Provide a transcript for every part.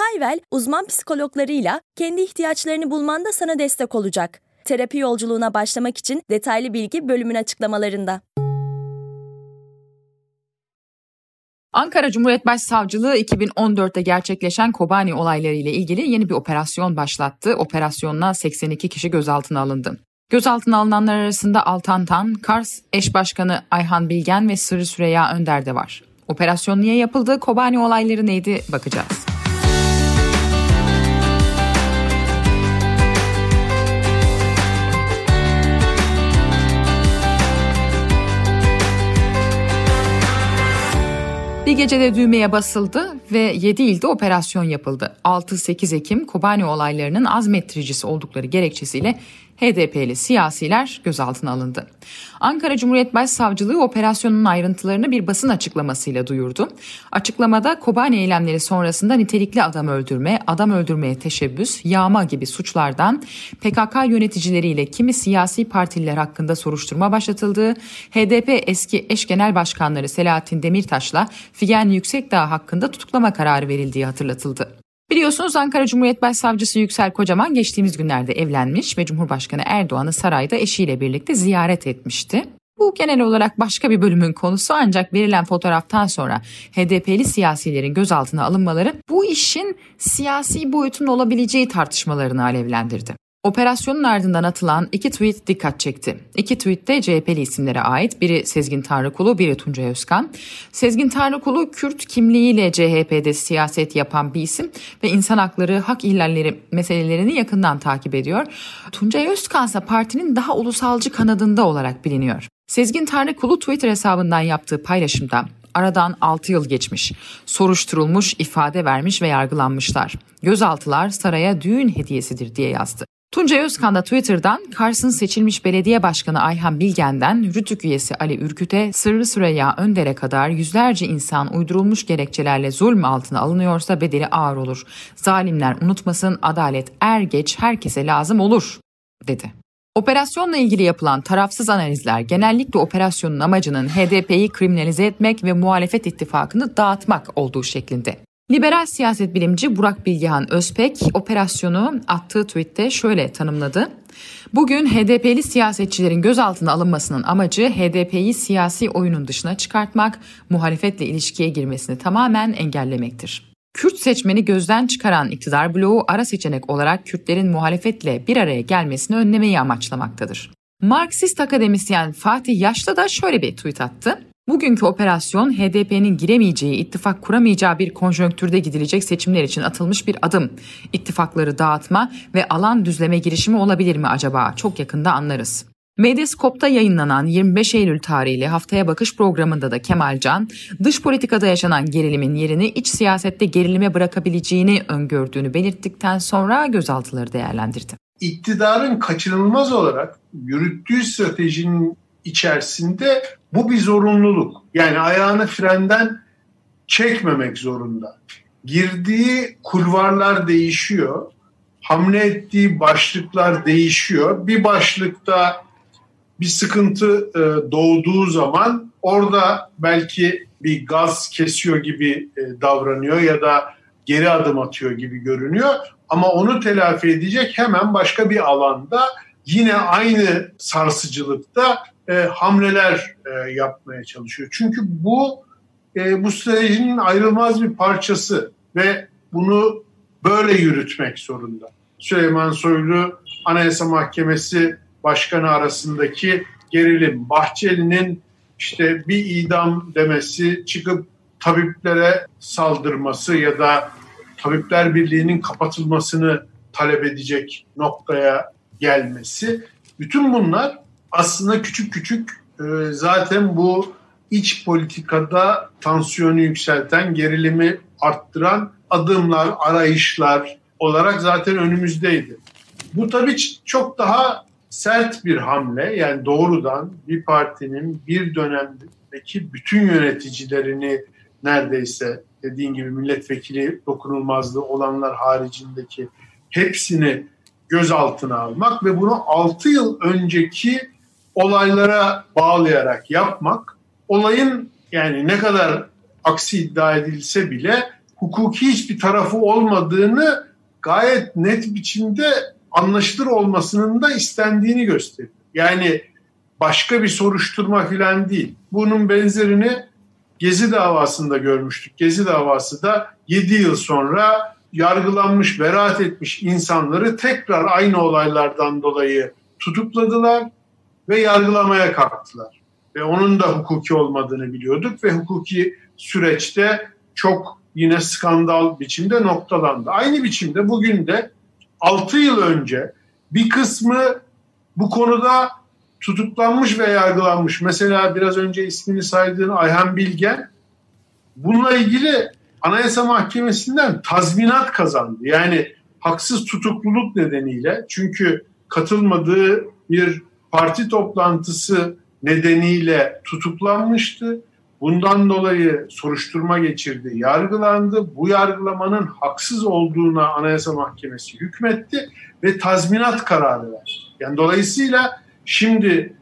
Hayvel, uzman psikologlarıyla kendi ihtiyaçlarını bulmanda sana destek olacak. Terapi yolculuğuna başlamak için detaylı bilgi bölümün açıklamalarında. Ankara Cumhuriyet Başsavcılığı 2014'te gerçekleşen Kobani olayları ile ilgili yeni bir operasyon başlattı. Operasyonla 82 kişi gözaltına alındı. Gözaltına alınanlar arasında Altan Tan, Kars eş başkanı Ayhan Bilgen ve Sırrı Süreyya Önder de var. Operasyon niye yapıldı, Kobani olayları neydi bakacağız. Gecede düğmeye basıldı ve 7 ilde operasyon yapıldı. 6-8 Ekim Kobani olaylarının azmettiricisi oldukları gerekçesiyle HDP'li siyasiler gözaltına alındı. Ankara Cumhuriyet Başsavcılığı operasyonun ayrıntılarını bir basın açıklamasıyla duyurdu. Açıklamada Kobani eylemleri sonrasında nitelikli adam öldürme, adam öldürmeye teşebbüs, yağma gibi suçlardan PKK yöneticileriyle kimi siyasi partililer hakkında soruşturma başlatıldığı, HDP eski eş genel başkanları Selahattin Demirtaş'la Figen Yüksekdağ hakkında tutuklama kararı verildiği hatırlatıldı. Biliyorsunuz Ankara Cumhuriyet Başsavcısı Yüksel Kocaman geçtiğimiz günlerde evlenmiş ve Cumhurbaşkanı Erdoğan'ı sarayda eşiyle birlikte ziyaret etmişti. Bu genel olarak başka bir bölümün konusu ancak verilen fotoğraftan sonra HDP'li siyasilerin gözaltına alınmaları bu işin siyasi boyutun olabileceği tartışmalarını alevlendirdi. Operasyonun ardından atılan iki tweet dikkat çekti. İki tweette CHP'li isimlere ait. Biri Sezgin Tanrıkulu, biri Tuncay Özkan. Sezgin Tanrıkulu Kürt kimliğiyle CHP'de siyaset yapan bir isim ve insan hakları, hak ihlalleri meselelerini yakından takip ediyor. Tuncay Özkan ise partinin daha ulusalcı kanadında olarak biliniyor. Sezgin Tanrıkulu Twitter hesabından yaptığı paylaşımda Aradan 6 yıl geçmiş. Soruşturulmuş, ifade vermiş ve yargılanmışlar. Gözaltılar saraya düğün hediyesidir diye yazdı. Tuncay Özkan da Twitter'dan Kars'ın seçilmiş belediye başkanı Ayhan Bilgen'den Rütük üyesi Ali Ürküt'e Sırrı Süreyya Önder'e kadar yüzlerce insan uydurulmuş gerekçelerle zulm altına alınıyorsa bedeli ağır olur. Zalimler unutmasın adalet er geç herkese lazım olur dedi. Operasyonla ilgili yapılan tarafsız analizler genellikle operasyonun amacının HDP'yi kriminalize etmek ve muhalefet ittifakını dağıtmak olduğu şeklinde. Liberal siyaset bilimci Burak Bilgehan Özpek operasyonu attığı tweette şöyle tanımladı. Bugün HDP'li siyasetçilerin gözaltına alınmasının amacı HDP'yi siyasi oyunun dışına çıkartmak, muhalefetle ilişkiye girmesini tamamen engellemektir. Kürt seçmeni gözden çıkaran iktidar bloğu ara seçenek olarak Kürtlerin muhalefetle bir araya gelmesini önlemeyi amaçlamaktadır. Marksist akademisyen Fatih Yaşlı da şöyle bir tweet attı. Bugünkü operasyon HDP'nin giremeyeceği, ittifak kuramayacağı bir konjonktürde gidilecek seçimler için atılmış bir adım. İttifakları dağıtma ve alan düzleme girişimi olabilir mi acaba? Çok yakında anlarız. Medyascope'da yayınlanan 25 Eylül tarihli Haftaya Bakış programında da Kemal Can, dış politikada yaşanan gerilimin yerini iç siyasette gerilime bırakabileceğini öngördüğünü belirttikten sonra gözaltıları değerlendirdi. İktidarın kaçınılmaz olarak yürüttüğü stratejinin içerisinde bu bir zorunluluk. Yani ayağını frenden çekmemek zorunda. Girdiği kulvarlar değişiyor. Hamle ettiği başlıklar değişiyor. Bir başlıkta bir sıkıntı e, doğduğu zaman orada belki bir gaz kesiyor gibi e, davranıyor ya da geri adım atıyor gibi görünüyor. Ama onu telafi edecek hemen başka bir alanda yine aynı sarsıcılıkta e, hamleler e, yapmaya çalışıyor. Çünkü bu e, bu stratejinin ayrılmaz bir parçası ve bunu böyle yürütmek zorunda. Süleyman Soylu Anayasa Mahkemesi Başkanı arasındaki gerilim, Bahçeli'nin işte bir idam demesi, çıkıp tabiplere saldırması ya da Tabipler Birliği'nin kapatılmasını talep edecek noktaya gelmesi. Bütün bunlar aslında küçük küçük e, zaten bu iç politikada tansiyonu yükselten, gerilimi arttıran adımlar, arayışlar olarak zaten önümüzdeydi. Bu tabii çok daha sert bir hamle. Yani doğrudan bir partinin bir dönemdeki bütün yöneticilerini neredeyse dediğin gibi milletvekili dokunulmazlığı olanlar haricindeki hepsini gözaltına almak ve bunu 6 yıl önceki olaylara bağlayarak yapmak olayın yani ne kadar aksi iddia edilse bile hukuki hiçbir tarafı olmadığını gayet net biçimde anlaşılır olmasının da istendiğini gösteriyor. Yani başka bir soruşturma filan değil. Bunun benzerini Gezi davasında görmüştük. Gezi davası da 7 yıl sonra yargılanmış, beraat etmiş insanları tekrar aynı olaylardan dolayı tutukladılar ve yargılamaya kalktılar. Ve onun da hukuki olmadığını biliyorduk ve hukuki süreçte çok yine skandal biçimde noktalandı. Aynı biçimde bugün de 6 yıl önce bir kısmı bu konuda tutuklanmış ve yargılanmış. Mesela biraz önce ismini saydığın Ayhan Bilgen bununla ilgili Anayasa Mahkemesi'nden tazminat kazandı. Yani haksız tutukluluk nedeniyle çünkü katılmadığı bir parti toplantısı nedeniyle tutuklanmıştı. Bundan dolayı soruşturma geçirdi, yargılandı. Bu yargılamanın haksız olduğuna Anayasa Mahkemesi hükmetti ve tazminat kararı verdi. Yani dolayısıyla şimdi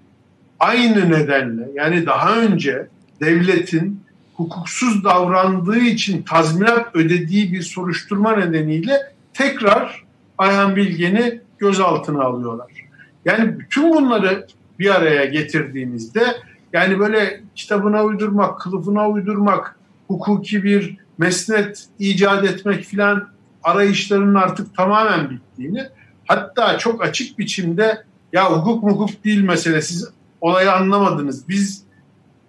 aynı nedenle yani daha önce devletin hukuksuz davrandığı için tazminat ödediği bir soruşturma nedeniyle tekrar Ayhan Bilgen'i gözaltına alıyorlar. Yani bütün bunları bir araya getirdiğimizde yani böyle kitabına uydurmak, kılıfına uydurmak, hukuki bir mesnet icat etmek filan arayışlarının artık tamamen bittiğini hatta çok açık biçimde ya hukuk hukuk değil mesele siz olayı anlamadınız. Biz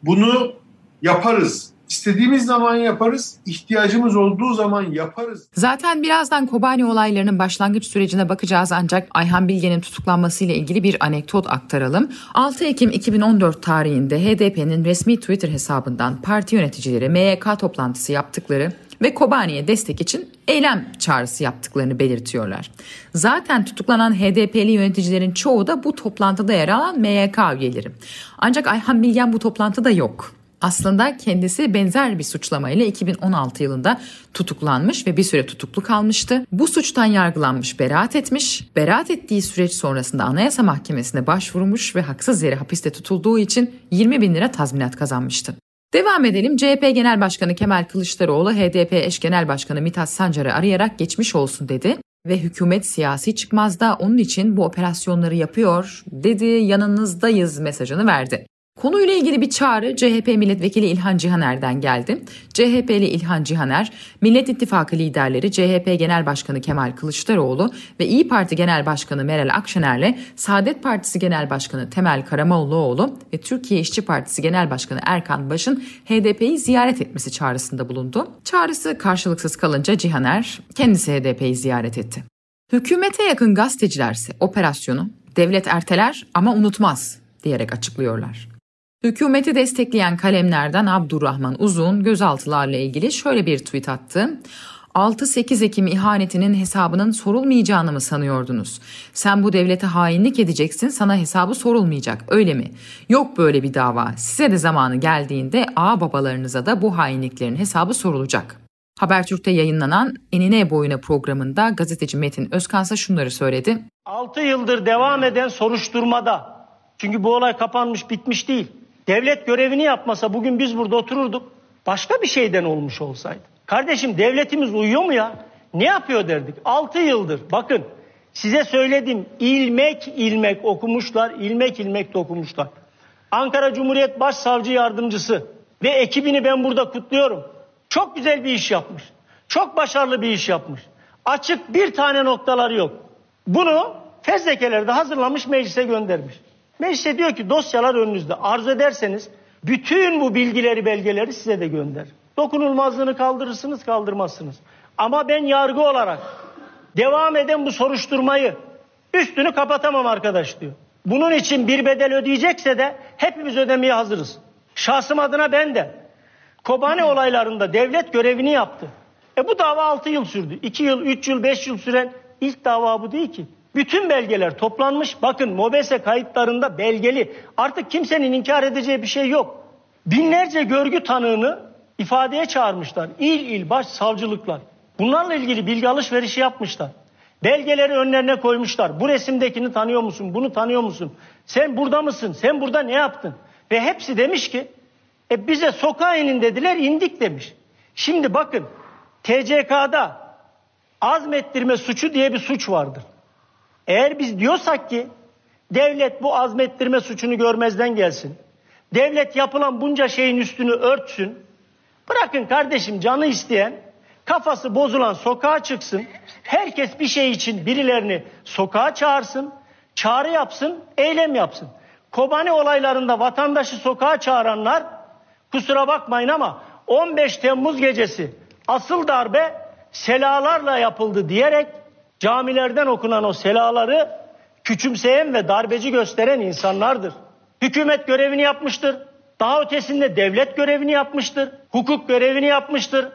bunu yaparız. İstediğimiz zaman yaparız, ihtiyacımız olduğu zaman yaparız. Zaten birazdan Kobani olaylarının başlangıç sürecine bakacağız ancak Ayhan Bilge'nin tutuklanmasıyla ilgili bir anekdot aktaralım. 6 Ekim 2014 tarihinde HDP'nin resmi Twitter hesabından parti yöneticileri MYK toplantısı yaptıkları ve Kobani'ye destek için eylem çağrısı yaptıklarını belirtiyorlar. Zaten tutuklanan HDP'li yöneticilerin çoğu da bu toplantıda yer alan MYK üyeleri. Ancak Ayhan Bilgen bu toplantıda yok. Aslında kendisi benzer bir suçlamayla 2016 yılında tutuklanmış ve bir süre tutuklu kalmıştı. Bu suçtan yargılanmış, beraat etmiş. Beraat ettiği süreç sonrasında Anayasa Mahkemesi'ne başvurmuş ve haksız yere hapiste tutulduğu için 20 bin lira tazminat kazanmıştı. Devam edelim. CHP Genel Başkanı Kemal Kılıçdaroğlu HDP eş genel başkanı Mithat Sancar'ı arayarak geçmiş olsun dedi ve hükümet siyasi çıkmazda onun için bu operasyonları yapıyor dedi yanınızdayız mesajını verdi. Konuyla ilgili bir çağrı CHP milletvekili İlhan Cihaner'den geldi. CHP'li İlhan Cihaner, Millet İttifakı liderleri CHP Genel Başkanı Kemal Kılıçdaroğlu ve İyi Parti Genel Başkanı Meral Akşener'le Saadet Partisi Genel Başkanı Temel Karamollaoğlu ve Türkiye İşçi Partisi Genel Başkanı Erkan Baş'ın HDP'yi ziyaret etmesi çağrısında bulundu. Çağrısı karşılıksız kalınca Cihaner kendisi HDP'yi ziyaret etti. Hükümete yakın gazetecilerse operasyonu devlet erteler ama unutmaz diyerek açıklıyorlar. Hükümeti destekleyen kalemlerden Abdurrahman Uzun gözaltılarla ilgili şöyle bir tweet attı. 6-8 Ekim ihanetinin hesabının sorulmayacağını mı sanıyordunuz? Sen bu devlete hainlik edeceksin sana hesabı sorulmayacak öyle mi? Yok böyle bir dava. Size de zamanı geldiğinde ağ babalarınıza da bu hainliklerin hesabı sorulacak. Habertürk'te yayınlanan Enine Boyuna programında gazeteci Metin Özkansa şunları söyledi. 6 yıldır devam eden soruşturmada çünkü bu olay kapanmış bitmiş değil devlet görevini yapmasa bugün biz burada otururduk. Başka bir şeyden olmuş olsaydı. Kardeşim devletimiz uyuyor mu ya? Ne yapıyor derdik. 6 yıldır bakın size söyledim ilmek ilmek okumuşlar, ilmek ilmek de okumuşlar. Ankara Cumhuriyet Başsavcı Yardımcısı ve ekibini ben burada kutluyorum. Çok güzel bir iş yapmış. Çok başarılı bir iş yapmış. Açık bir tane noktaları yok. Bunu fezlekelerde hazırlamış meclise göndermiş. Meclise diyor ki dosyalar önünüzde. Arzu ederseniz bütün bu bilgileri belgeleri size de gönder. Dokunulmazlığını kaldırırsınız kaldırmazsınız. Ama ben yargı olarak devam eden bu soruşturmayı üstünü kapatamam arkadaş diyor. Bunun için bir bedel ödeyecekse de hepimiz ödemeye hazırız. Şahsım adına ben de. Kobane olaylarında devlet görevini yaptı. E bu dava 6 yıl sürdü. 2 yıl, 3 yıl, 5 yıl süren ilk dava bu değil ki. Bütün belgeler toplanmış. Bakın MOBESE kayıtlarında belgeli. Artık kimsenin inkar edeceği bir şey yok. Binlerce görgü tanığını ifadeye çağırmışlar. İl il baş savcılıklar. Bunlarla ilgili bilgi alışverişi yapmışlar. Belgeleri önlerine koymuşlar. Bu resimdekini tanıyor musun? Bunu tanıyor musun? Sen burada mısın? Sen burada ne yaptın? Ve hepsi demiş ki e bize sokağa inin dediler indik demiş. Şimdi bakın TCK'da azmettirme suçu diye bir suç vardır. Eğer biz diyorsak ki devlet bu azmettirme suçunu görmezden gelsin. Devlet yapılan bunca şeyin üstünü örtsün. Bırakın kardeşim canı isteyen, kafası bozulan sokağa çıksın. Herkes bir şey için birilerini sokağa çağırsın, çağrı yapsın, eylem yapsın. Kobani olaylarında vatandaşı sokağa çağıranlar kusura bakmayın ama 15 Temmuz gecesi asıl darbe selalarla yapıldı diyerek camilerden okunan o selaları küçümseyen ve darbeci gösteren insanlardır. Hükümet görevini yapmıştır. Daha ötesinde devlet görevini yapmıştır. Hukuk görevini yapmıştır.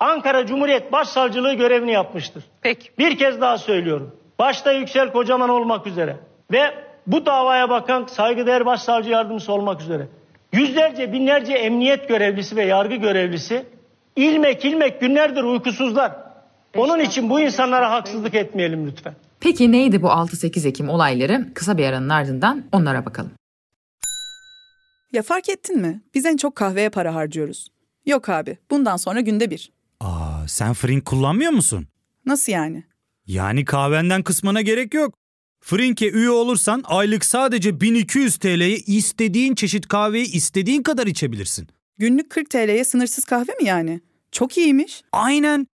Ankara Cumhuriyet Başsavcılığı görevini yapmıştır. Peki. Bir kez daha söylüyorum. Başta Yüksel Kocaman olmak üzere ve bu davaya bakan saygıdeğer başsavcı yardımcısı olmak üzere yüzlerce binlerce emniyet görevlisi ve yargı görevlisi ilmek ilmek günlerdir uykusuzlar. Onun için bu insanlara haksızlık etmeyelim lütfen. Peki neydi bu 6-8 Ekim olayları? Kısa bir aranın ardından onlara bakalım. Ya fark ettin mi? Biz en çok kahveye para harcıyoruz. Yok abi, bundan sonra günde bir. Aa, sen Frink kullanmıyor musun? Nasıl yani? Yani kahvenden kısmına gerek yok. Frink'e üye olursan aylık sadece 1200 TL'ye istediğin çeşit kahveyi istediğin kadar içebilirsin. Günlük 40 TL'ye sınırsız kahve mi yani? Çok iyiymiş. Aynen.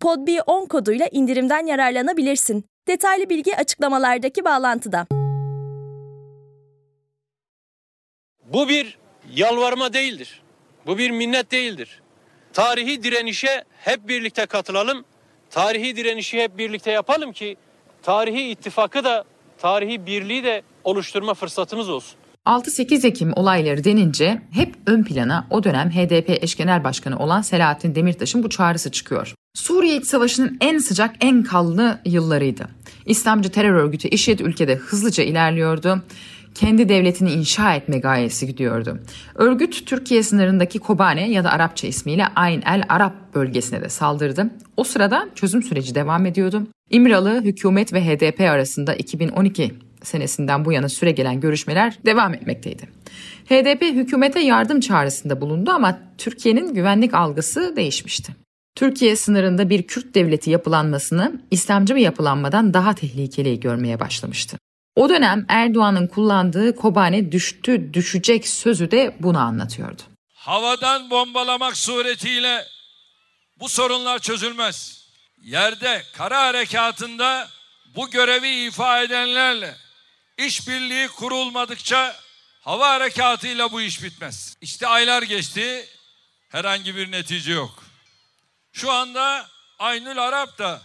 podb10 koduyla indirimden yararlanabilirsin. Detaylı bilgi açıklamalardaki bağlantıda. Bu bir yalvarma değildir. Bu bir minnet değildir. Tarihi direnişe hep birlikte katılalım. Tarihi direnişi hep birlikte yapalım ki tarihi ittifakı da tarihi birliği de oluşturma fırsatımız olsun. 6-8 Ekim olayları denince hep ön plana o dönem HDP eş genel başkanı olan Selahattin Demirtaş'ın bu çağrısı çıkıyor. Suriye İç Savaşı'nın en sıcak, en kanlı yıllarıydı. İslamcı terör örgütü IŞİD ülkede hızlıca ilerliyordu kendi devletini inşa etme gayesi gidiyordu. Örgüt Türkiye sınırındaki Kobane ya da Arapça ismiyle Ayn el Arap bölgesine de saldırdı. O sırada çözüm süreci devam ediyordu. İmralı hükümet ve HDP arasında 2012 senesinden bu yana süre gelen görüşmeler devam etmekteydi. HDP hükümete yardım çağrısında bulundu ama Türkiye'nin güvenlik algısı değişmişti. Türkiye sınırında bir Kürt devleti yapılanmasını İslamcı bir yapılanmadan daha tehlikeli görmeye başlamıştı. O dönem Erdoğan'ın kullandığı Kobane düştü düşecek sözü de bunu anlatıyordu. Havadan bombalamak suretiyle bu sorunlar çözülmez. Yerde kara harekatında bu görevi ifa edenlerle işbirliği kurulmadıkça hava harekatıyla bu iş bitmez. İşte aylar geçti herhangi bir netice yok. Şu anda Aynül Arap da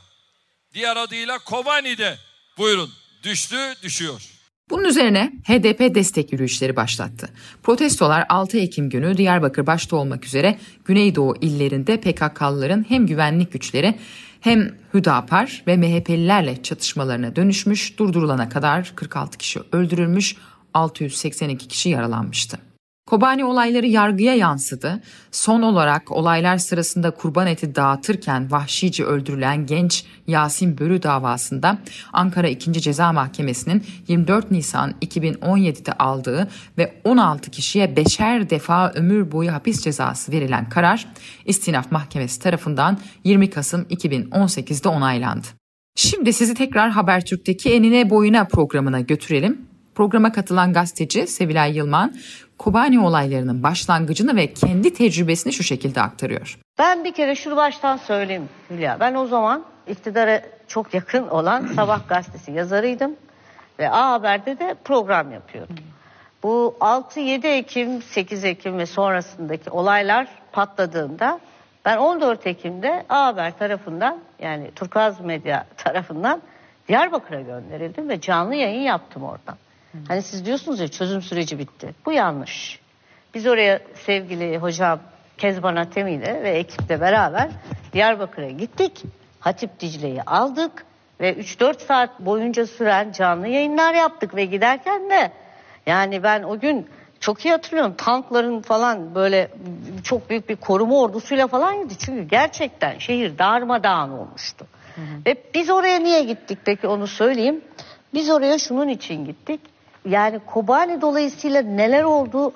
diğer adıyla Kobani'de buyurun düştü, düşüyor. Bunun üzerine HDP destek yürüyüşleri başlattı. Protestolar 6 Ekim günü Diyarbakır başta olmak üzere Güneydoğu illerinde PKK'lıların hem güvenlik güçleri hem Hüdapar ve MHP'lilerle çatışmalarına dönüşmüş, durdurulana kadar 46 kişi öldürülmüş, 682 kişi yaralanmıştı. Kobani olayları yargıya yansıdı. Son olarak olaylar sırasında kurban eti dağıtırken vahşice öldürülen genç Yasin Börü davasında Ankara 2. Ceza Mahkemesi'nin 24 Nisan 2017'de aldığı ve 16 kişiye beşer defa ömür boyu hapis cezası verilen karar İstinaf Mahkemesi tarafından 20 Kasım 2018'de onaylandı. Şimdi sizi tekrar Habertürk'teki enine boyuna programına götürelim. Programa katılan gazeteci Sevilay Yılman, Kobani olaylarının başlangıcını ve kendi tecrübesini şu şekilde aktarıyor. Ben bir kere şunu baştan söyleyeyim Hülya. Ben o zaman iktidara çok yakın olan Sabah gazetesi yazarıydım. ve A Haber'de de program yapıyordum. Bu 6-7 Ekim, 8 Ekim ve sonrasındaki olaylar patladığında ben 14 Ekim'de A Haber tarafından yani Turkuaz Medya tarafından Diyarbakır'a gönderildim ve canlı yayın yaptım oradan. Hani siz diyorsunuz ya çözüm süreci bitti. Bu yanlış. Biz oraya sevgili hocam Kezban Atemi ile ve ekiple beraber Diyarbakır'a gittik. Hatip Dicle'yi aldık ve 3-4 saat boyunca süren canlı yayınlar yaptık ve giderken de yani ben o gün çok iyi hatırlıyorum tankların falan böyle çok büyük bir koruma ordusuyla falan gitti. Çünkü gerçekten şehir darmadağın olmuştu. Hı hı. Ve biz oraya niye gittik peki onu söyleyeyim. Biz oraya şunun için gittik. Yani Kobani dolayısıyla neler oldu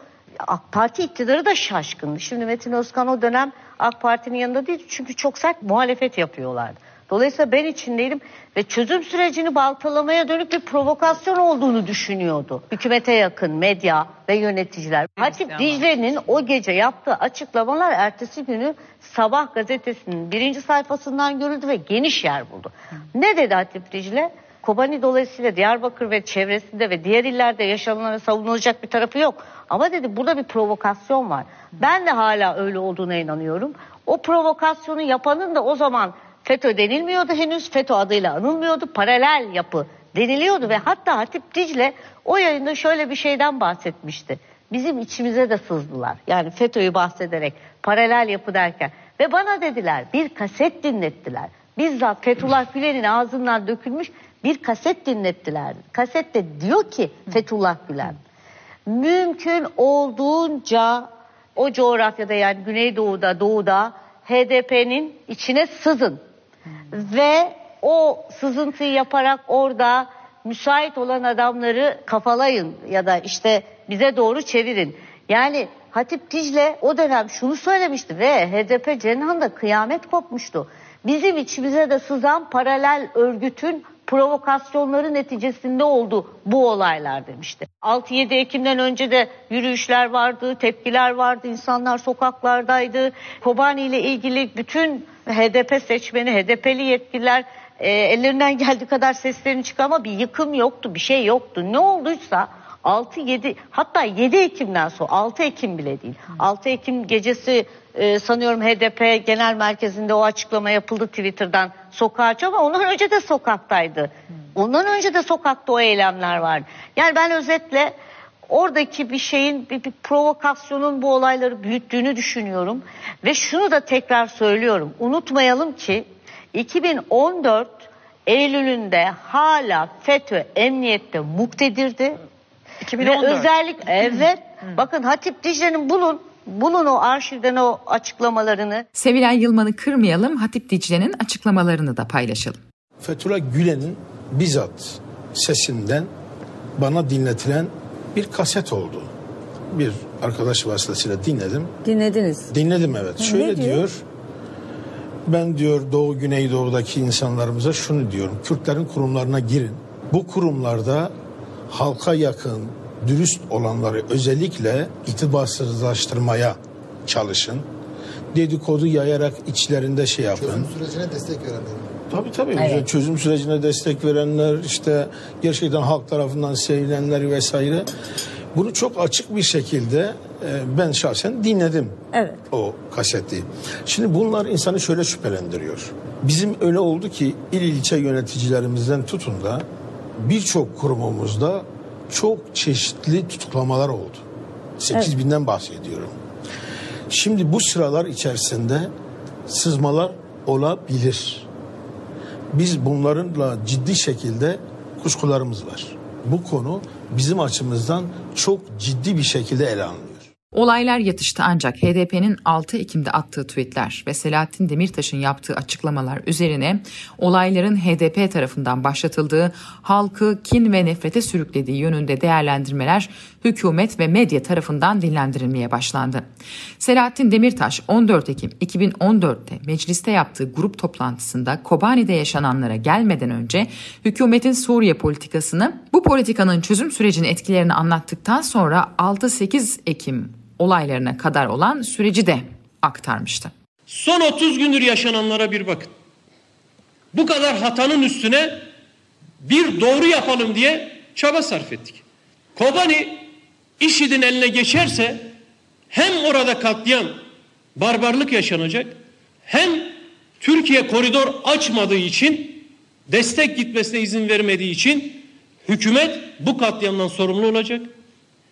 AK Parti iktidarı da şaşkındı. Şimdi Metin Özkan o dönem AK Parti'nin yanında değil çünkü çok sert muhalefet yapıyorlardı. Dolayısıyla ben içindeydim ve çözüm sürecini baltalamaya dönük bir provokasyon olduğunu düşünüyordu. Hükümete yakın medya ve yöneticiler. Hatip Dicle'nin o gece yaptığı açıklamalar ertesi günü Sabah gazetesinin birinci sayfasından görüldü ve geniş yer buldu. Ne dedi Hatip Dicle? Kobani dolayısıyla Diyarbakır ve çevresinde ve diğer illerde yaşananlara savunulacak bir tarafı yok. Ama dedi burada bir provokasyon var. Ben de hala öyle olduğuna inanıyorum. O provokasyonu yapanın da o zaman FETÖ denilmiyordu henüz. FETÖ adıyla anılmıyordu. Paralel yapı deniliyordu ve hatta Hatip Dicle o yayında şöyle bir şeyden bahsetmişti. Bizim içimize de sızdılar. Yani FETÖ'yü bahsederek paralel yapı derken. Ve bana dediler bir kaset dinlettiler. Bizzat Fethullah Gülen'in ağzından dökülmüş bir kaset dinlettiler. Kasette diyor ki Fethullah Gülen mümkün olduğunca o coğrafyada yani Güneydoğu'da, Doğu'da HDP'nin içine sızın. Ve o sızıntıyı yaparak orada müsait olan adamları kafalayın ya da işte bize doğru çevirin. Yani Hatip Dicle o dönem şunu söylemişti ve HDP Cenhan'da kıyamet kopmuştu. Bizim içimize de sızan paralel örgütün provokasyonları neticesinde oldu bu olaylar demişti. 6-7 Ekim'den önce de yürüyüşler vardı, tepkiler vardı, insanlar sokaklardaydı. Kobani ile ilgili bütün HDP seçmeni, HDP'li yetkililer e, ellerinden geldiği kadar seslerini çıkarma bir yıkım yoktu, bir şey yoktu. Ne olduysa 6-7 hatta 7 Ekim'den sonra 6 Ekim bile değil. 6 Ekim gecesi e, sanıyorum HDP genel merkezinde o açıklama yapıldı Twitter'dan sokağa ama ondan önce de sokaktaydı. Ondan önce de sokakta o eylemler vardı. Yani ben özetle oradaki bir şeyin bir, bir provokasyonun bu olayları büyüttüğünü düşünüyorum. Ve şunu da tekrar söylüyorum. Unutmayalım ki 2014 Eylül'ünde hala FETÖ emniyette muktedirdi. 2014. Ve özellikle evet bakın Hatip Dicle'nin bulun bulun o arşivden o açıklamalarını. Sevilen Yılman'ı kırmayalım Hatip Dicle'nin açıklamalarını da paylaşalım. Fethullah Gülen'in bizzat sesinden bana dinletilen bir kaset oldu. Bir arkadaş vasıtasıyla dinledim. Dinlediniz. Dinledim evet. Şöyle diyor? diyor. Ben diyor Doğu Güneydoğu'daki insanlarımıza şunu diyorum. Kürtlerin kurumlarına girin. Bu kurumlarda halka yakın, dürüst olanları özellikle itibarsızlaştırmaya çalışın. Dedikodu yayarak içlerinde şey yapın. Çözüm sürecine destek verenler. Tabii tabii. Evet. Çözüm sürecine destek verenler, işte gerçekten halk tarafından sevilenler vesaire. Bunu çok açık bir şekilde e, ben şahsen dinledim. Evet. O kaseti. Şimdi bunlar insanı şöyle şüphelendiriyor. Bizim öyle oldu ki il ilçe yöneticilerimizden tutun da birçok kurumumuzda çok çeşitli tutuklamalar oldu. 8 evet. binden bahsediyorum. Şimdi bu sıralar içerisinde sızmalar olabilir. Biz bunlarınla ciddi şekilde kuşkularımız var. Bu konu bizim açımızdan çok ciddi bir şekilde ele alınıyor. Olaylar yatıştı ancak HDP'nin 6 Ekim'de attığı tweetler ve Selahattin Demirtaş'ın yaptığı açıklamalar üzerine olayların HDP tarafından başlatıldığı, halkı kin ve nefrete sürüklediği yönünde değerlendirmeler hükümet ve medya tarafından dinlendirilmeye başlandı. Selahattin Demirtaş 14 Ekim 2014'te mecliste yaptığı grup toplantısında Kobani'de yaşananlara gelmeden önce hükümetin Suriye politikasını, bu politikanın çözüm sürecinin etkilerini anlattıktan sonra 6-8 Ekim olaylarına kadar olan süreci de aktarmıştı. Son 30 gündür yaşananlara bir bakın. Bu kadar hatanın üstüne bir doğru yapalım diye çaba sarf ettik. Kobani IŞİD'in eline geçerse hem orada katliam, barbarlık yaşanacak hem Türkiye koridor açmadığı için destek gitmesine izin vermediği için hükümet bu katliamdan sorumlu olacak.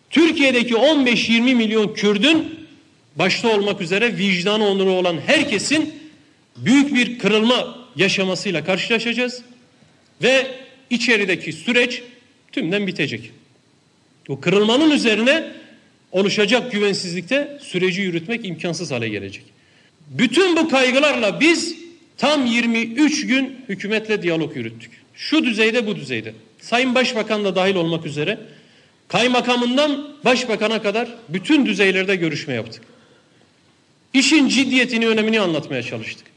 Türkiye'deki 15-20 milyon Kürdün başta olmak üzere vicdanı onuru olan herkesin büyük bir kırılma yaşamasıyla karşılaşacağız ve içerideki süreç tümden bitecek. Bu kırılmanın üzerine oluşacak güvensizlikte süreci yürütmek imkansız hale gelecek. Bütün bu kaygılarla biz tam 23 gün hükümetle diyalog yürüttük. Şu düzeyde bu düzeyde. Sayın Başbakan da dahil olmak üzere kaymakamından başbakana kadar bütün düzeylerde görüşme yaptık. İşin ciddiyetini, önemini anlatmaya çalıştık.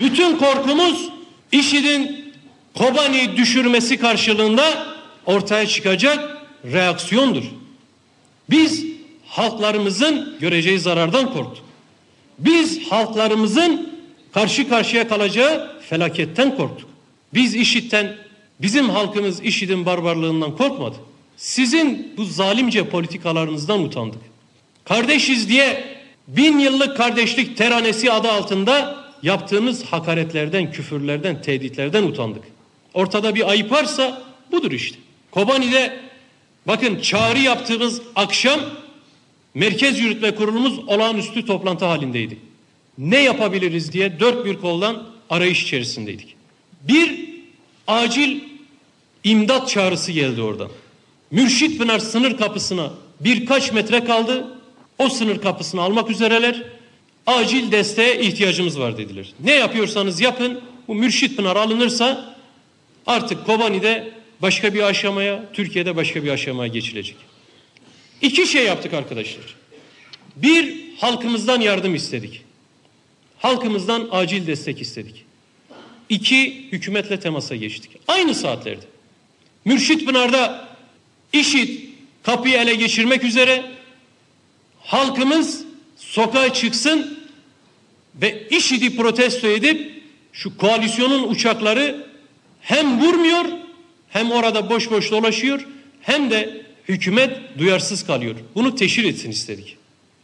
Bütün korkumuz IŞİD'in Kobani düşürmesi karşılığında ortaya çıkacak reaksiyondur. Biz halklarımızın göreceği zarardan korktuk. Biz halklarımızın karşı karşıya kalacağı felaketten korktuk. Biz IŞİD'den, bizim halkımız IŞİD'in barbarlığından korkmadı. Sizin bu zalimce politikalarınızdan utandık. Kardeşiz diye bin yıllık kardeşlik teranesi adı altında yaptığınız hakaretlerden, küfürlerden, tehditlerden utandık. Ortada bir ayıp varsa budur işte. Kobani'de bakın çağrı yaptığımız akşam Merkez Yürütme Kurulumuz olağanüstü toplantı halindeydi. Ne yapabiliriz diye dört bir koldan arayış içerisindeydik. Bir acil imdat çağrısı geldi oradan. Mürşit Pınar sınır kapısına birkaç metre kaldı. O sınır kapısını almak üzereler. Acil desteğe ihtiyacımız var dediler. Ne yapıyorsanız yapın. Bu Mürşit Pınar alınırsa artık Kobani'de başka bir aşamaya, Türkiye'de başka bir aşamaya geçilecek. İki şey yaptık arkadaşlar. Bir, halkımızdan yardım istedik. Halkımızdan acil destek istedik. İki, hükümetle temasa geçtik. Aynı saatlerde. Mürşit Pınar'da IŞİD kapıyı ele geçirmek üzere halkımız sokağa çıksın ve IŞİD'i protesto edip şu koalisyonun uçakları hem vurmuyor hem orada boş boş dolaşıyor hem de hükümet duyarsız kalıyor. Bunu teşhir etsin istedik.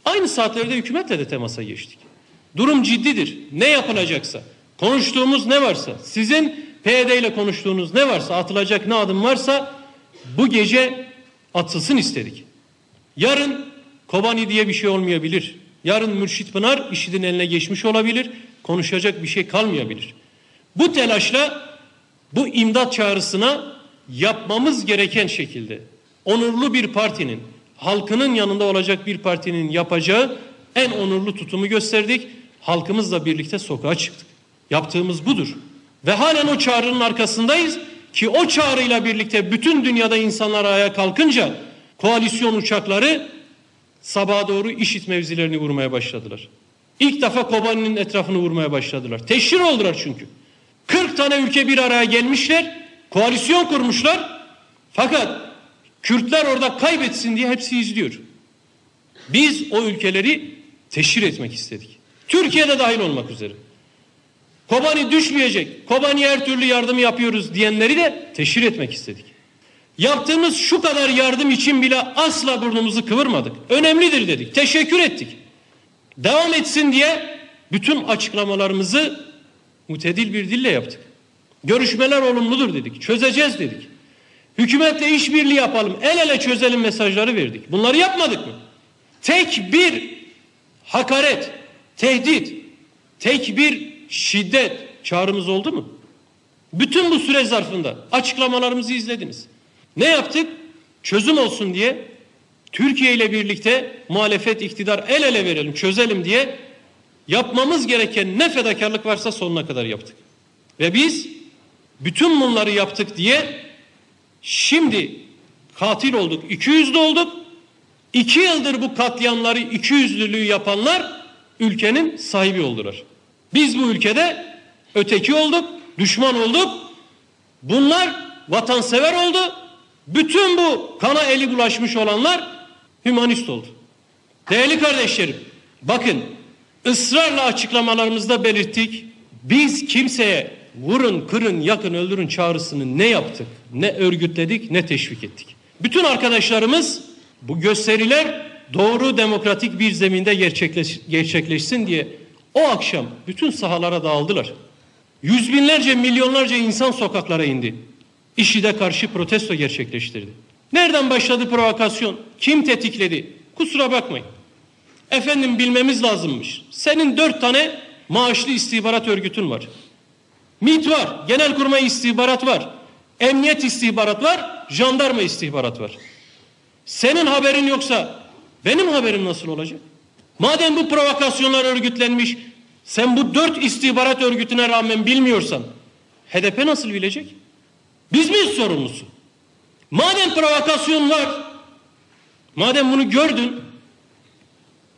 Aynı saatlerde hükümetle de temasa geçtik. Durum ciddidir. Ne yapılacaksa, konuştuğumuz ne varsa, sizin PYD ile konuştuğunuz ne varsa, atılacak ne adım varsa bu gece atılsın istedik. Yarın Kobani diye bir şey olmayabilir. Yarın Mürşit Pınar IŞİD'in eline geçmiş olabilir. Konuşacak bir şey kalmayabilir. Bu telaşla bu imdat çağrısına yapmamız gereken şekilde onurlu bir partinin, halkının yanında olacak bir partinin yapacağı en onurlu tutumu gösterdik. Halkımızla birlikte sokağa çıktık. Yaptığımız budur. Ve halen o çağrının arkasındayız ki o çağrıyla birlikte bütün dünyada insanlar ayağa kalkınca koalisyon uçakları sabaha doğru işit mevzilerini vurmaya başladılar. İlk defa Kobani'nin etrafını vurmaya başladılar. Teşhir oldular çünkü. 40 tane ülke bir araya gelmişler, koalisyon kurmuşlar. Fakat Kürtler orada kaybetsin diye hepsi izliyor. Biz o ülkeleri teşhir etmek istedik. Türkiye'de dahil olmak üzere. Kobani düşmeyecek. Kobani her türlü yardım yapıyoruz diyenleri de teşhir etmek istedik. Yaptığımız şu kadar yardım için bile asla burnumuzu kıvırmadık. Önemlidir dedik. Teşekkür ettik. Devam etsin diye bütün açıklamalarımızı mutedil bir dille yaptık. Görüşmeler olumludur dedik. Çözeceğiz dedik. Hükümetle işbirliği yapalım. El ele çözelim mesajları verdik. Bunları yapmadık mı? Tek bir hakaret, tehdit, tek bir şiddet çağrımız oldu mu? Bütün bu süre zarfında açıklamalarımızı izlediniz. Ne yaptık? Çözüm olsun diye Türkiye ile birlikte muhalefet iktidar el ele verelim, çözelim diye yapmamız gereken ne fedakarlık varsa sonuna kadar yaptık. Ve biz bütün bunları yaptık diye şimdi katil olduk, iki yüzlü olduk. İki yıldır bu katliamları iki yüzlülüğü yapanlar ülkenin sahibi oldular. Biz bu ülkede öteki olduk, düşman olduk. Bunlar vatansever oldu. Bütün bu kana eli bulaşmış olanlar hümanist oldu. Değerli kardeşlerim, bakın ısrarla açıklamalarımızda belirttik. Biz kimseye vurun, kırın, yakın, öldürün çağrısını ne yaptık, ne örgütledik, ne teşvik ettik. Bütün arkadaşlarımız bu gösteriler doğru demokratik bir zeminde gerçekleş, gerçekleşsin diye o akşam bütün sahalara dağıldılar. Yüz binlerce, milyonlarca insan sokaklara indi. İşide karşı protesto gerçekleştirdi. Nereden başladı provokasyon? Kim tetikledi? Kusura bakmayın. Efendim bilmemiz lazımmış. Senin dört tane maaşlı istihbarat örgütün var. MİT var, Genelkurmay istihbarat var, Emniyet istihbarat var, Jandarma istihbarat var. Senin haberin yoksa benim haberim nasıl olacak? Madem bu provokasyonlar örgütlenmiş, sen bu dört istihbarat örgütüne rağmen bilmiyorsan HDP nasıl bilecek? Biz miyiz sorumlusu? Madem provokasyon var, madem bunu gördün,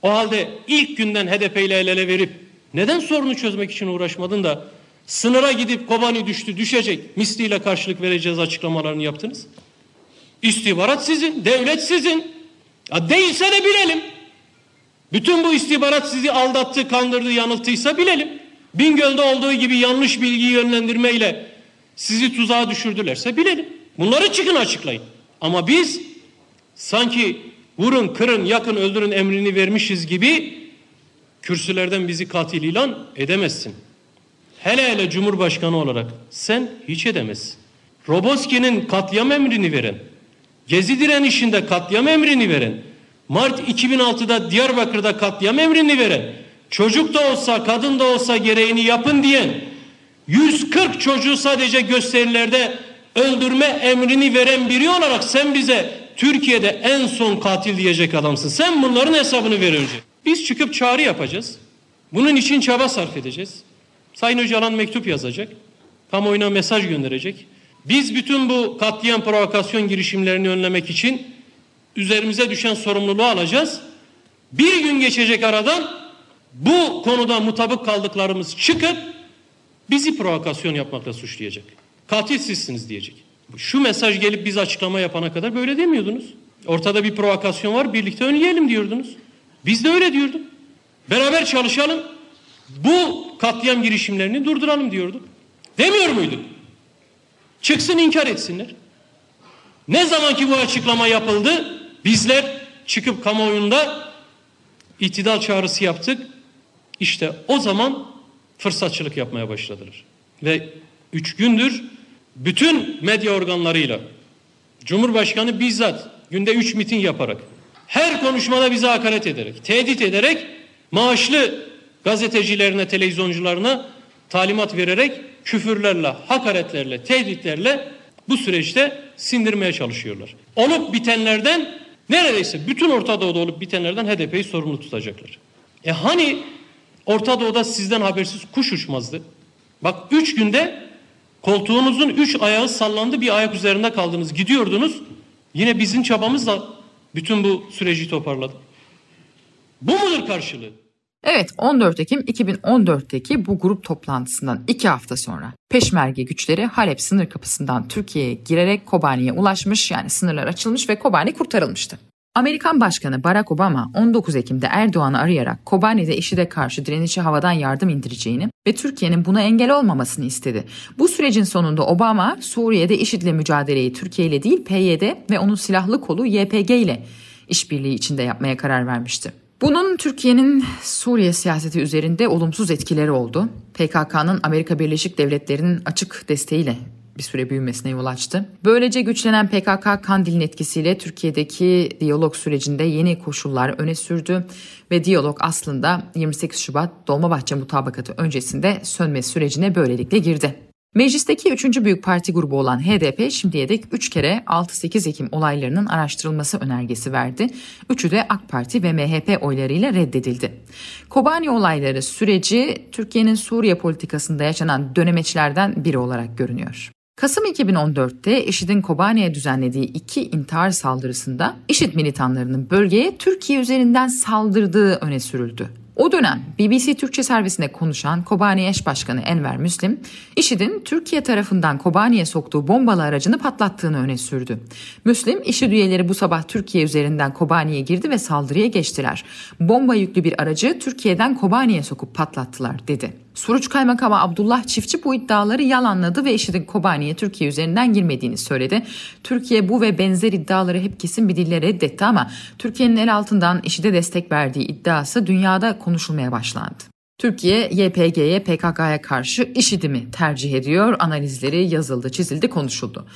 o halde ilk günden HDP ile el ele verip neden sorunu çözmek için uğraşmadın da sınıra gidip Kobani düştü düşecek misliyle karşılık vereceğiz açıklamalarını yaptınız? İstihbarat sizin, devlet sizin. Ya değilse de bilelim. Bütün bu istihbarat sizi aldattı, kandırdı, yanılttıysa bilelim. Bingöl'de olduğu gibi yanlış bilgi yönlendirmeyle sizi tuzağa düşürdülerse bilelim. Bunları çıkın açıklayın. Ama biz sanki vurun, kırın, yakın, öldürün emrini vermişiz gibi kürsülerden bizi katil ilan edemezsin. Hele hele Cumhurbaşkanı olarak sen hiç edemezsin. Roboski'nin katliam emrini veren, Gezi direnişinde katliam emrini veren, Mart 2006'da Diyarbakır'da katliam emrini veren, çocuk da olsa kadın da olsa gereğini yapın diyen, 140 çocuğu sadece gösterilerde öldürme emrini veren biri olarak sen bize Türkiye'de en son katil diyecek adamsın. Sen bunların hesabını ver önce. Biz çıkıp çağrı yapacağız. Bunun için çaba sarf edeceğiz. Sayın Öcalan mektup yazacak. Kamuoyuna mesaj gönderecek. Biz bütün bu katliam provokasyon girişimlerini önlemek için üzerimize düşen sorumluluğu alacağız. Bir gün geçecek aradan bu konuda mutabık kaldıklarımız çıkıp bizi provokasyon yapmakla suçlayacak. Katil sizsiniz diyecek. Şu mesaj gelip biz açıklama yapana kadar böyle demiyordunuz. Ortada bir provokasyon var birlikte önleyelim diyordunuz. Biz de öyle diyorduk. Beraber çalışalım. Bu katliam girişimlerini durduralım diyorduk. Demiyor muyduk? Çıksın inkar etsinler. Ne zaman ki bu açıklama yapıldı bizler çıkıp kamuoyunda itidal çağrısı yaptık. İşte o zaman fırsatçılık yapmaya başladılar. Ve üç gündür bütün medya organlarıyla Cumhurbaşkanı bizzat günde üç miting yaparak her konuşmada bize hakaret ederek, tehdit ederek maaşlı gazetecilerine, televizyoncularına talimat vererek küfürlerle, hakaretlerle, tehditlerle bu süreçte sindirmeye çalışıyorlar. Olup bitenlerden neredeyse bütün Orta Doğu'da olup bitenlerden HDP'yi sorumlu tutacaklar. E hani Orta Doğu'da sizden habersiz kuş uçmazdı? Bak üç günde koltuğunuzun üç ayağı sallandı bir ayak üzerinde kaldınız gidiyordunuz. Yine bizim çabamızla bütün bu süreci toparladık. Bu mudur karşılığı? Evet 14 Ekim 2014'teki bu grup toplantısından iki hafta sonra Peşmerge güçleri Halep sınır kapısından Türkiye'ye girerek Kobani'ye ulaşmış yani sınırlar açılmış ve Kobani kurtarılmıştı. Amerikan Başkanı Barack Obama 19 Ekim'de Erdoğan'ı arayarak Kobani'de IŞİD'e karşı direnişi havadan yardım indireceğini ve Türkiye'nin buna engel olmamasını istedi. Bu sürecin sonunda Obama Suriye'de IŞİD'le mücadeleyi Türkiye ile değil PYD ve onun silahlı kolu YPG ile işbirliği içinde yapmaya karar vermişti. Bunun Türkiye'nin Suriye siyaseti üzerinde olumsuz etkileri oldu. PKK'nın Amerika Birleşik Devletleri'nin açık desteğiyle bir süre büyümesine yol açtı. Böylece güçlenen PKK Kandil'in etkisiyle Türkiye'deki diyalog sürecinde yeni koşullar öne sürdü ve diyalog aslında 28 Şubat Dolmabahçe mutabakatı öncesinde sönme sürecine böylelikle girdi. Meclisteki 3. büyük parti grubu olan HDP şimdiye dek 3 kere 6-8 Ekim olaylarının araştırılması önergesi verdi. Üçü de AK Parti ve MHP oylarıyla reddedildi. Kobani olayları süreci Türkiye'nin Suriye politikasında yaşanan dönemeçlerden biri olarak görünüyor. Kasım 2014'te IŞİD'in Kobani'ye düzenlediği iki intihar saldırısında IŞİD militanlarının bölgeye Türkiye üzerinden saldırdığı öne sürüldü. O dönem BBC Türkçe servisinde konuşan Kobani eş başkanı Enver Müslim, IŞİD'in Türkiye tarafından Kobani'ye soktuğu bombalı aracını patlattığını öne sürdü. Müslim, IŞİD üyeleri bu sabah Türkiye üzerinden Kobani'ye girdi ve saldırıya geçtiler. Bomba yüklü bir aracı Türkiye'den Kobani'ye sokup patlattılar dedi. Suruç Kaymakamı Abdullah Çiftçi bu iddiaları yalanladı ve IŞİD'in Kobani'ye Türkiye üzerinden girmediğini söyledi. Türkiye bu ve benzer iddiaları hep kesin bir dille reddetti ama Türkiye'nin el altından IŞİD'e destek verdiği iddiası dünyada konuşulmaya başlandı. Türkiye YPG'ye PKK'ya karşı IŞİD'i mi tercih ediyor? Analizleri yazıldı, çizildi, konuşuldu.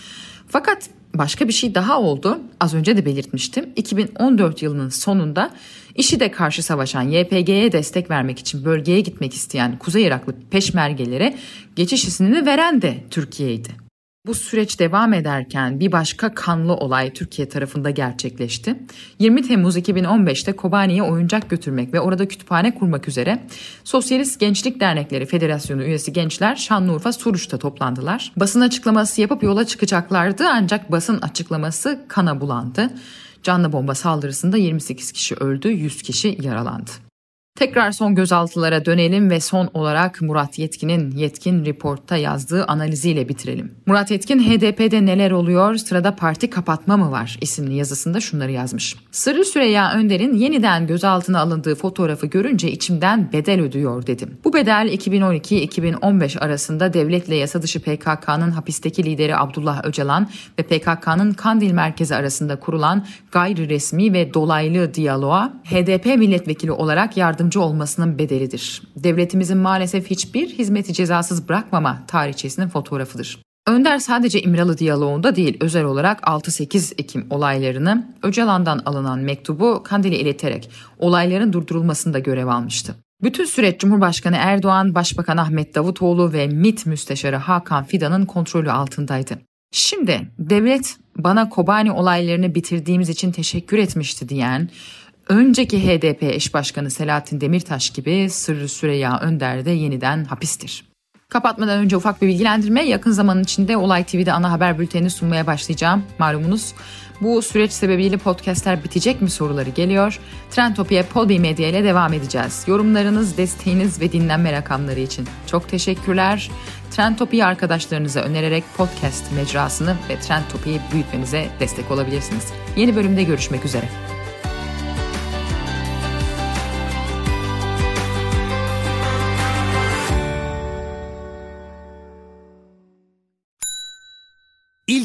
Fakat başka bir şey daha oldu. Az önce de belirtmiştim. 2014 yılının sonunda IŞİD'e karşı savaşan YPG'ye destek vermek için bölgeye gitmek isteyen Kuzey Iraklı peşmergelere geçiş iznini veren de Türkiye'ydi. Bu süreç devam ederken bir başka kanlı olay Türkiye tarafında gerçekleşti. 20 Temmuz 2015'te Kobani'ye oyuncak götürmek ve orada kütüphane kurmak üzere Sosyalist Gençlik Dernekleri Federasyonu üyesi gençler Şanlıurfa Suruç'ta toplandılar. Basın açıklaması yapıp yola çıkacaklardı ancak basın açıklaması kana bulandı. Canlı bomba saldırısında 28 kişi öldü, 100 kişi yaralandı. Tekrar son gözaltılara dönelim ve son olarak Murat Yetkin'in Yetkin Report'ta yazdığı analiziyle bitirelim. Murat Yetkin HDP'de neler oluyor sırada parti kapatma mı var isimli yazısında şunları yazmış. Sırrı Süreyya Önder'in yeniden gözaltına alındığı fotoğrafı görünce içimden bedel ödüyor dedim. Bu bedel 2012-2015 arasında devletle yasa dışı PKK'nın hapisteki lideri Abdullah Öcalan ve PKK'nın Kandil merkezi arasında kurulan gayri resmi ve dolaylı diyaloğa HDP milletvekili olarak yardım yardımcı olmasının bedelidir. Devletimizin maalesef hiçbir hizmeti cezasız bırakmama tarihçesinin fotoğrafıdır. Önder sadece İmralı diyaloğunda değil özel olarak 6-8 Ekim olaylarını Öcalan'dan alınan mektubu Kandil'e ileterek olayların durdurulmasında görev almıştı. Bütün süreç Cumhurbaşkanı Erdoğan, Başbakan Ahmet Davutoğlu ve MİT Müsteşarı Hakan Fidan'ın kontrolü altındaydı. Şimdi devlet bana Kobani olaylarını bitirdiğimiz için teşekkür etmişti diyen Önceki HDP eş başkanı Selahattin Demirtaş gibi Sırrı Süreyya Önder de yeniden hapistir. Kapatmadan önce ufak bir bilgilendirme. Yakın zaman içinde Olay TV'de ana haber bültenini sunmaya başlayacağım. Malumunuz bu süreç sebebiyle podcastler bitecek mi soruları geliyor. Trendtopia Podbi Medya ile devam edeceğiz. Yorumlarınız, desteğiniz ve dinlenme rakamları için çok teşekkürler. Trendtopia arkadaşlarınıza önererek podcast mecrasını ve Trendtopia'yı büyütmenize destek olabilirsiniz. Yeni bölümde görüşmek üzere.